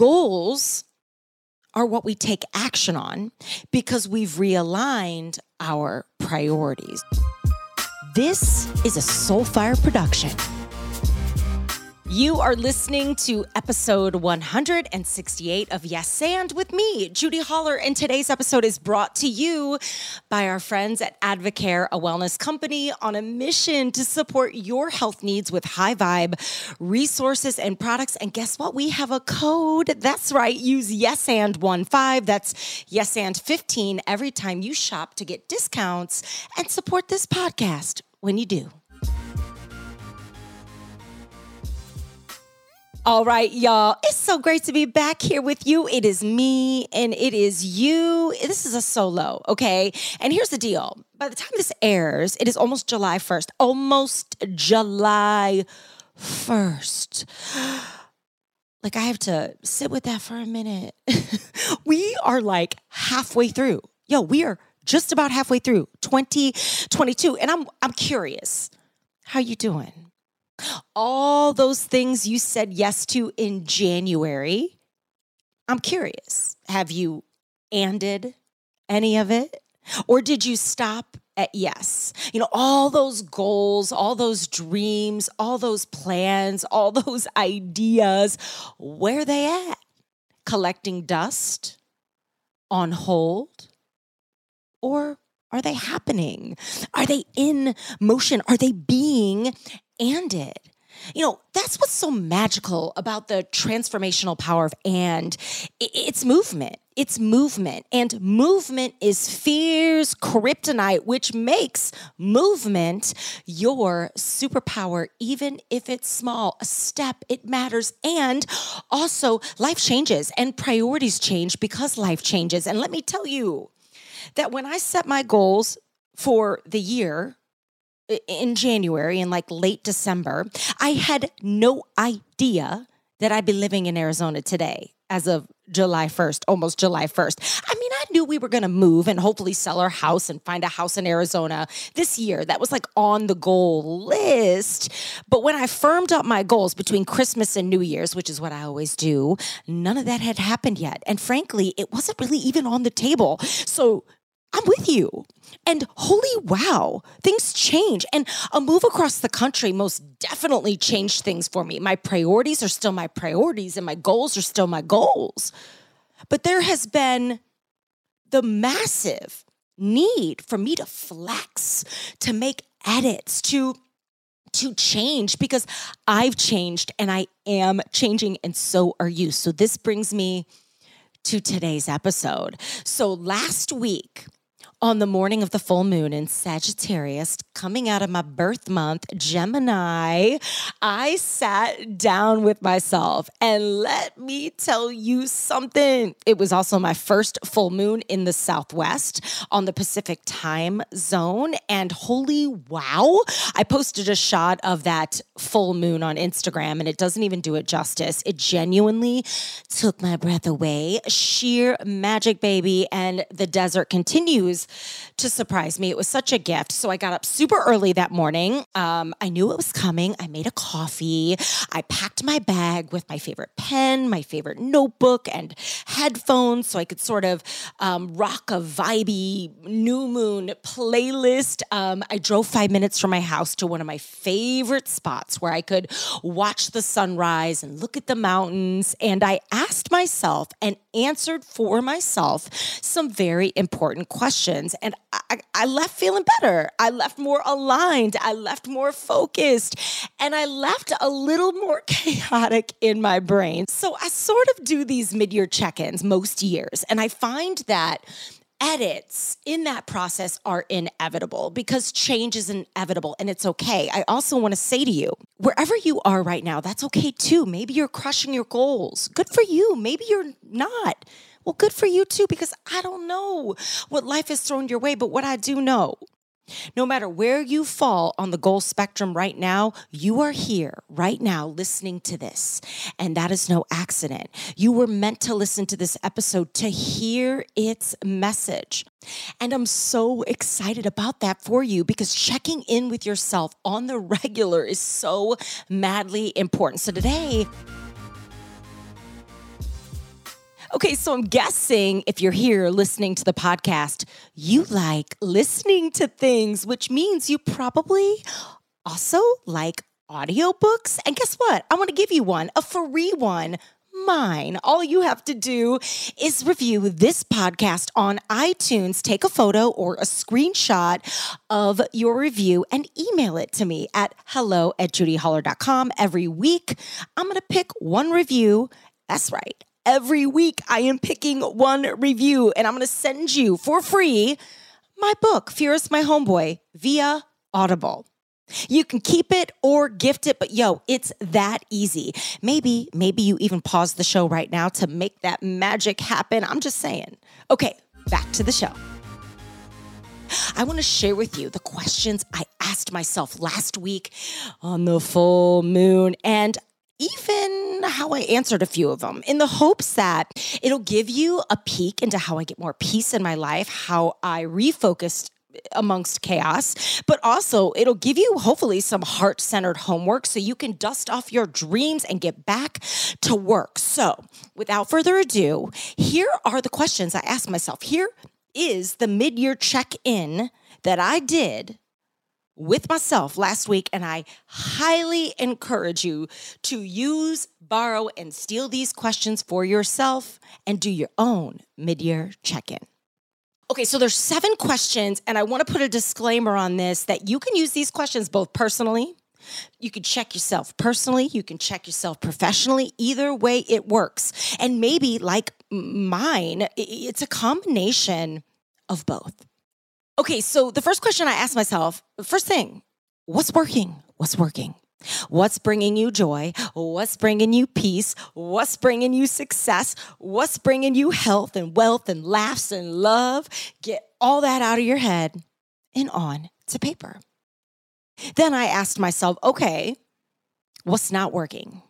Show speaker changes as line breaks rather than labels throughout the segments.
goals are what we take action on because we've realigned our priorities. This is a Soulfire production. You are listening to episode 168 of Yes and with me, Judy Holler. And today's episode is brought to you by our friends at Advocare, a wellness company on a mission to support your health needs with high vibe resources and products. And guess what? We have a code. That's right. Use Yes and 15. That's Yes and 15 every time you shop to get discounts and support this podcast when you do. All right, y'all. It's so great to be back here with you. It is me and it is you. This is a solo, okay? And here's the deal. By the time this airs, it is almost July 1st. Almost July 1st. Like, I have to sit with that for a minute. we are like halfway through. Yo, we are just about halfway through 2022. And I'm I'm curious. How you doing? All those things you said yes to in January. I'm curious. Have you anded any of it? Or did you stop at yes? You know, all those goals, all those dreams, all those plans, all those ideas, where they at? Collecting dust? On hold? Or are they happening? Are they in motion? Are they being and it. You know, that's what's so magical about the transformational power of and. It's movement. It's movement. And movement is fear's kryptonite, which makes movement your superpower, even if it's small. A step, it matters. And also, life changes and priorities change because life changes. And let me tell you that when I set my goals for the year, in January, in like late December, I had no idea that I'd be living in Arizona today as of July 1st, almost July 1st. I we were going to move and hopefully sell our house and find a house in Arizona this year. That was like on the goal list. But when I firmed up my goals between Christmas and New Year's, which is what I always do, none of that had happened yet. And frankly, it wasn't really even on the table. So I'm with you. And holy wow, things change. And a move across the country most definitely changed things for me. My priorities are still my priorities, and my goals are still my goals. But there has been the massive need for me to flex, to make edits, to to change because I've changed and I am changing and so are you. So this brings me to today's episode. So last week on the morning of the full moon in Sagittarius, coming out of my birth month, Gemini, I sat down with myself and let me tell you something. It was also my first full moon in the Southwest on the Pacific time zone. And holy wow, I posted a shot of that full moon on Instagram and it doesn't even do it justice. It genuinely took my breath away. Sheer magic, baby. And the desert continues to surprise me. It was such a gift. So I got up super early that morning. Um, I knew it was coming. I made a coffee. I packed my bag with my favorite pen, my favorite notebook, and headphones so I could sort of um, rock a vibey new moon playlist. Um, I drove five minutes from my house to one of my favorite spots where I could watch the sunrise and look at the mountains. And I asked myself and answered for myself some very important questions. And I, I left feeling better. I left more aligned. I left more focused. And I left a little more chaotic in my brain. So I sort of do these mid year check ins most years. And I find that edits in that process are inevitable because change is inevitable and it's okay. I also want to say to you, wherever you are right now, that's okay too. Maybe you're crushing your goals. Good for you. Maybe you're not. Well, good for you too, because I don't know what life has thrown your way, but what I do know no matter where you fall on the goal spectrum right now, you are here right now listening to this. And that is no accident. You were meant to listen to this episode to hear its message. And I'm so excited about that for you because checking in with yourself on the regular is so madly important. So today, Okay, so I'm guessing if you're here listening to the podcast, you like listening to things, which means you probably also like audiobooks. And guess what? I want to give you one, a free one mine. All you have to do is review this podcast on iTunes. Take a photo or a screenshot of your review and email it to me at hello at judyholler.com. Every week, I'm going to pick one review. That's right. Every week, I am picking one review and I'm going to send you for free my book, Fear is My Homeboy, via Audible. You can keep it or gift it, but yo, it's that easy. Maybe, maybe you even pause the show right now to make that magic happen. I'm just saying. Okay, back to the show. I want to share with you the questions I asked myself last week on the full moon and even how I answered a few of them in the hopes that it'll give you a peek into how I get more peace in my life, how I refocused eh, amongst chaos, but also it'll give you hopefully some heart centered homework so you can dust off your dreams and get back to work. So, without further ado, here are the questions I asked myself. Here is the mid year check in that I did with myself last week, and I highly encourage you to use, borrow, and steal these questions for yourself and do your own mid year check in. Okay, so there's seven questions, and I want to put a disclaimer on this that you can use these questions both personally. You can check yourself personally, you can check yourself professionally. Either way, it works. And maybe, like mine, it's a combination of both. Okay, so the first question I asked myself first thing, what's working? What's working? What's bringing you joy? What's bringing you peace? What's bringing you success? What's bringing you health and wealth and laughs and love? Get all that out of your head and on to paper. Then I asked myself, okay, what's not working?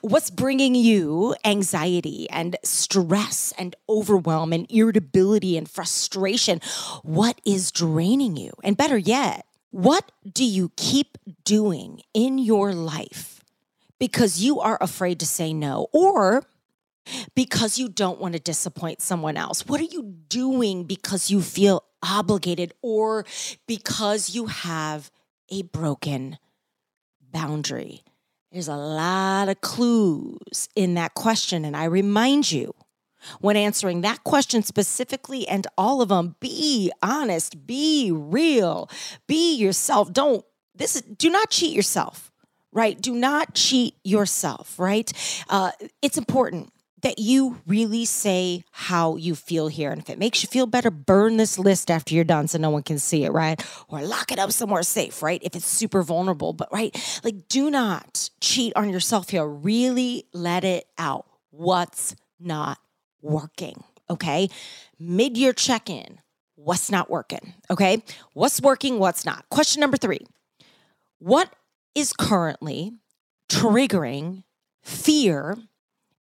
What's bringing you anxiety and stress and overwhelm and irritability and frustration? What is draining you? And better yet, what do you keep doing in your life because you are afraid to say no or because you don't want to disappoint someone else? What are you doing because you feel obligated or because you have a broken boundary? There's a lot of clues in that question. And I remind you when answering that question specifically and all of them be honest be real be yourself. Don't this is do not cheat yourself right? Do not cheat yourself right? Uh, it's important that you really say how you feel here. And if it makes you feel better, burn this list after you're done so no one can see it, right? Or lock it up somewhere safe, right? If it's super vulnerable, but right, like do not cheat on yourself here. Really let it out. What's not working. Okay. Mid year check in. What's not working? Okay. What's working? What's not? Question number three What is currently triggering fear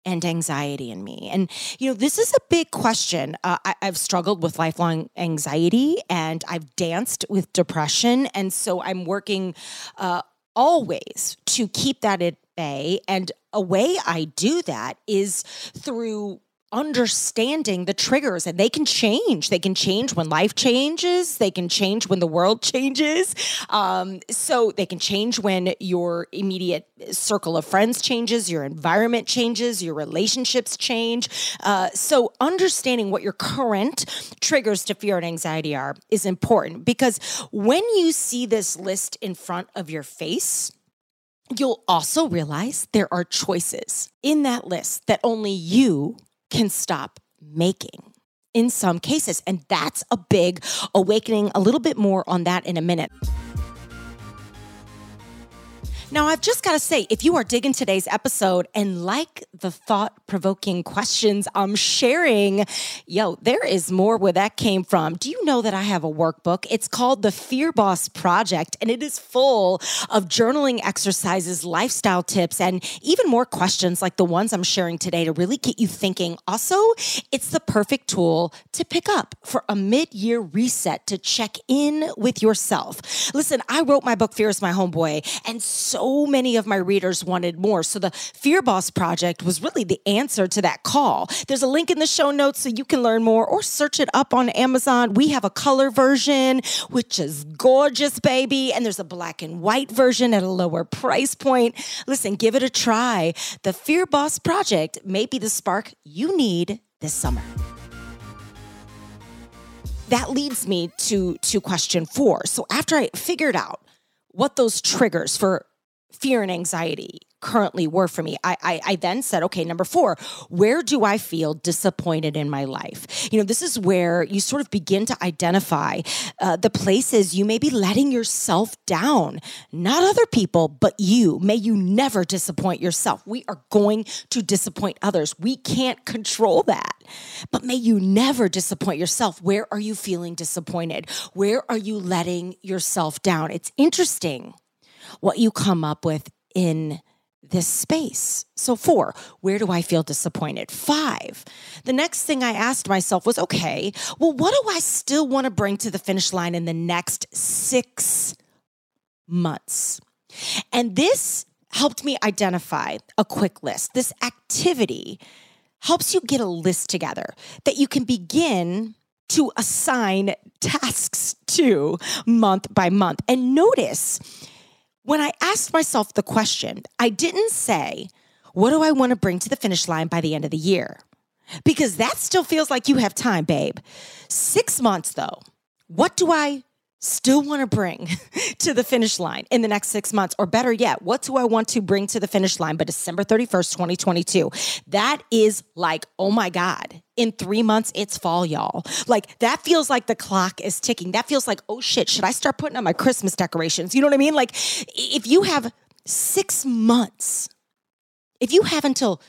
and anxiety in me? And, you know, this is a big question. Uh, I, have struggled with lifelong anxiety and I've danced with depression. And so I'm working uh, always to keep that at bay. And a way I do that is through understanding the triggers and they can change. They can change when life changes. They can change when the world changes. Um, so they can change when your immediate circle of friends changes your environment changes your relationships change. Uh, so understanding what your current triggers to fear and anxiety are is important because when you see this list in front of your face You'll also realize there are choices in that list that only you can stop making in some cases. And that's a big awakening. A little bit more on that in a minute. Now, I've just got to say, if you are digging today's episode and like the thought provoking questions I'm sharing, yo, there is more where that came from. Do you know that I have a workbook? It's called the Fear Boss Project, and it is full of journaling exercises, lifestyle tips, and even more questions like the ones I'm sharing today to really get you thinking. Also, it's the perfect tool to pick up for a mid year reset to check in with yourself. Listen, I wrote my book, Fear is My Homeboy, and so so many of my readers wanted more. So the Fear Boss Project was really the answer to that call. There's a link in the show notes so you can learn more or search it up on Amazon. We have a color version, which is gorgeous, baby. And there's a black and white version at a lower price point. Listen, give it a try. The Fear Boss Project may be the spark you need this summer that leads me to to question 4. So after I figured out what those triggers for fear and anxiety currently were for me. I, I, I, then said, okay, number four, where do I feel disappointed in my life? You know, this is where you sort of begin to identify uh, the places you may be letting yourself down, not other people, but you. May you never disappoint yourself. We are going to disappoint others. We can't control that. But may you never disappoint yourself. Where are you feeling disappointed? Where are you letting yourself down? It's interesting what you come up with in this space. So, four, where do I feel disappointed? Five, the next thing I asked myself was, okay, well, what do I still want to bring to the finish line in the next six months? And this helped me identify a quick list. This activity helps you get a list together that you can begin to assign tasks to month by month. And notice, when I asked myself the question, I didn't say, What do I want to bring to the finish line by the end of the year? Because that still feels like you have time, babe. Six months, though, what do I still want to bring to the finish line in the next six months? Or better yet, what do I want to bring to the finish line by December 31st, 2022? That is like, oh my God, in three months, it's fall, y'all. Like that feels like the clock is ticking. That feels like, oh shit, should I start putting up my Christmas decorations? You know what I mean? Like if you have six months, if you have until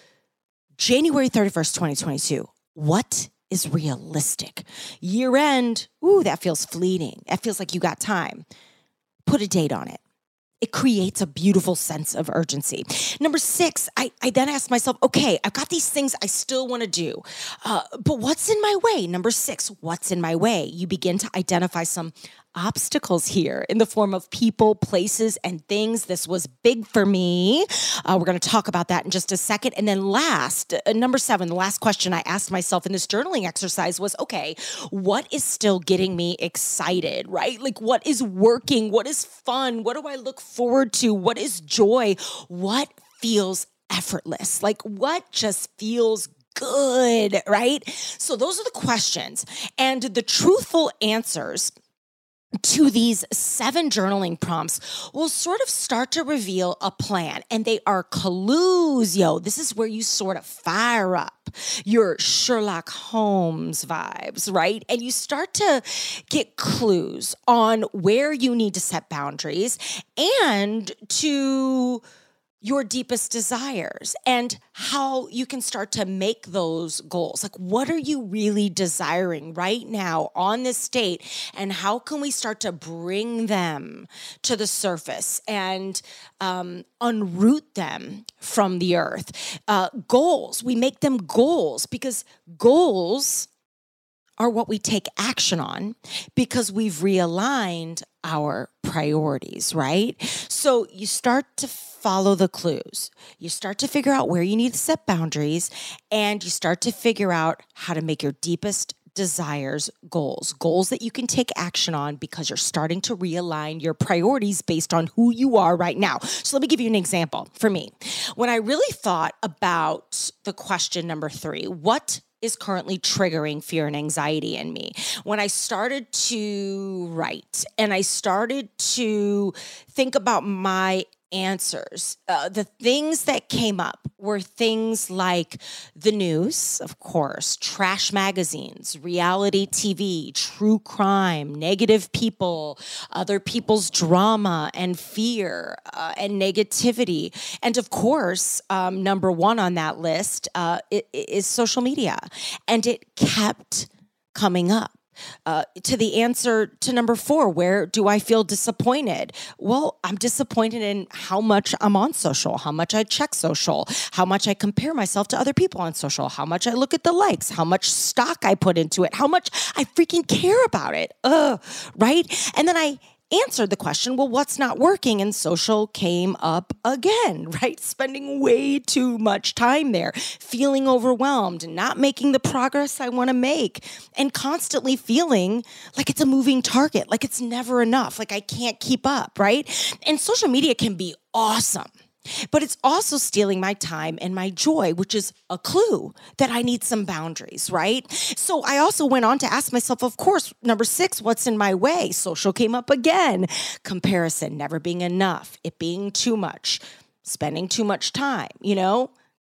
January 31st, 2022, what is realistic. Year end, ooh, that feels fleeting. That feels like you got time. Put a date on it. It creates a beautiful sense of urgency. Number six, I, I then ask myself, okay, I've got these things I still want to do, uh, but what's in my way? Number six, what's in my way? You begin to identify some obstacles here in the form of people, places, and things. This was big for me. Uh, we're going to talk about that in just a second. And then, last, uh, number seven, the last question I asked myself in this journaling exercise was okay, what is still getting me excited, right? Like, what is working? What is fun? What do I look forward to? What is joy? What feels effortless? Like, what just feels good, right? So, those are the questions. And the truthful answers to these seven journaling prompts will sort of start to reveal a plan and they are clues yo. This is where you sort of fire up your sherlock holmes vibes right? And you start to get clues on where you need to set boundaries and to your deepest desires and how you can start to make those goals. Like, what are you really desiring right now on this date? And how can we start to bring them to the surface and um, unroot them from the earth? Uh, goals, we make them goals because goals are what we take action on because we've realigned our priorities, right? So you start to follow the clues. You start to figure out where you need to set boundaries and you start to figure out how to make your deepest desires goals, goals that you can take action on because you're starting to realign your priorities based on who you are right now. So let me give you an example for me. When I really thought about the question number three, what is currently triggering fear and anxiety in me. When I started to write and I started to think about my answers. Uh, the things that came up were things like the news, of course, trash magazines, reality TV, true crime, negative people, other people's drama and fear uh, and negativity. And of course, um, number one on that list uh, is social media. And it kept coming up. Uh, to the answer to number four, where do I feel disappointed? Well, I'm disappointed in how much I'm on social, how much I check social, how much I compare myself to other people on social, how much I look at the likes, how much stock I put into it, how much I freaking care about it. Ugh, right? And then I answered the question, well, what's not working? And social came up again, right? Spending way too much time there, feeling overwhelmed, not making the progress I want to make, and constantly feeling like it's a moving target, like it's never enough, like I can't keep up, right? And social media can be awesome but it's also stealing my time and my joy, which is a clue that I need some boundaries, right? So I also went on to ask myself, of course, number six, what's in my way? Social came up again. Comparison, never being enough, it being too much, spending too much time, you know?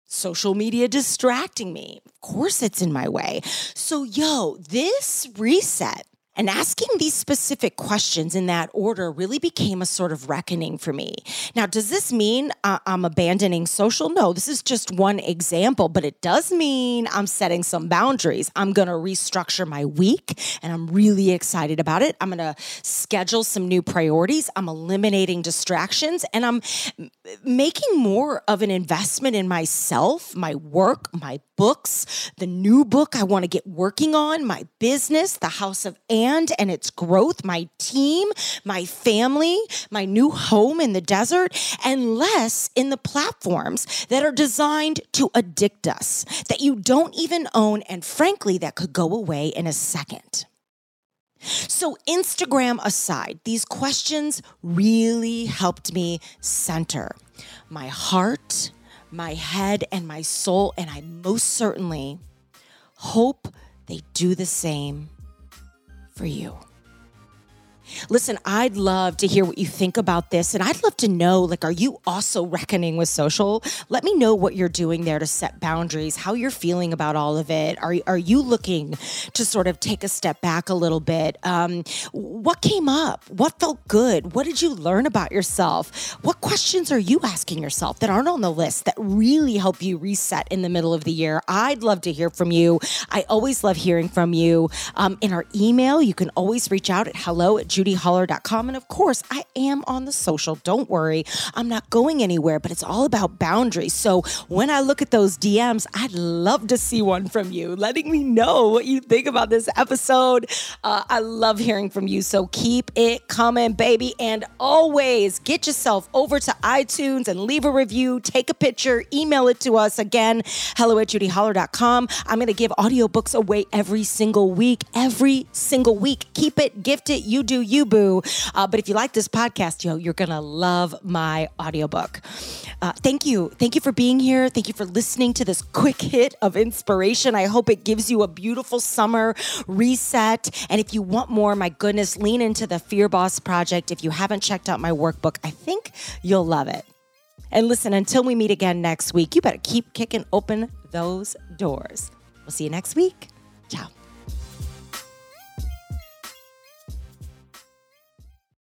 Social media distracting me. Of course, it's in my way. So, yo, this reset and asking these specific questions in that order really became a sort of reckoning for me. Now, does this mean uh, I'm abandoning social? No, this is just one example, but it does mean I'm setting some boundaries. I'm going to restructure my week, and I'm really excited about it. I'm going to schedule some new priorities. I'm eliminating distractions, and I'm making more of an investment in myself, my work, my books, the new book I want to get working on, my business, the House of and and its growth, my team, my family, my new home in the desert, and less in the platforms that are designed to addict us, that you don't even own, and frankly, that could go away in a second. So, Instagram aside, these questions really helped me center my heart, my head, and my soul. And I most certainly hope they do the same for you. Listen, I'd love to hear what you think about this. And I'd love to know like, are you also reckoning with social? Let me know what you're doing there to set boundaries, how you're feeling about all of it. Are, are you looking to sort of take a step back a little bit? Um, what came up? What felt good? What did you learn about yourself? What questions are you asking yourself that aren't on the list that really help you reset in the middle of the year? I'd love to hear from you. I always love hearing from you. Um, in our email, you can always reach out at hello at judyholler.com. And of course, I am on the social. Don't worry, I'm not going anywhere, but it's all about boundaries. So when I look at those DMs, I'd love to see one from you, letting me know what you think about this episode. Uh, I love hearing from you. So keep it coming, baby. And always get yourself over to iTunes and leave a review, take a picture, email it to us again, hello at judyholler.com. I'm going to give audiobooks away every single week, every single week. Keep it, gift it, you do you, boo. Uh, but if you like this podcast, yo, you're going to love my audiobook. Uh, thank you. Thank you for being here. Thank you for listening to this quick hit of inspiration. I hope it gives you a beautiful summer reset. And if you want more, my goodness, lean into the Fear Boss Project. If you haven't checked out my workbook, I think you'll love it. And listen, until we meet again next week, you better keep kicking open those doors. We'll see you next week. Ciao.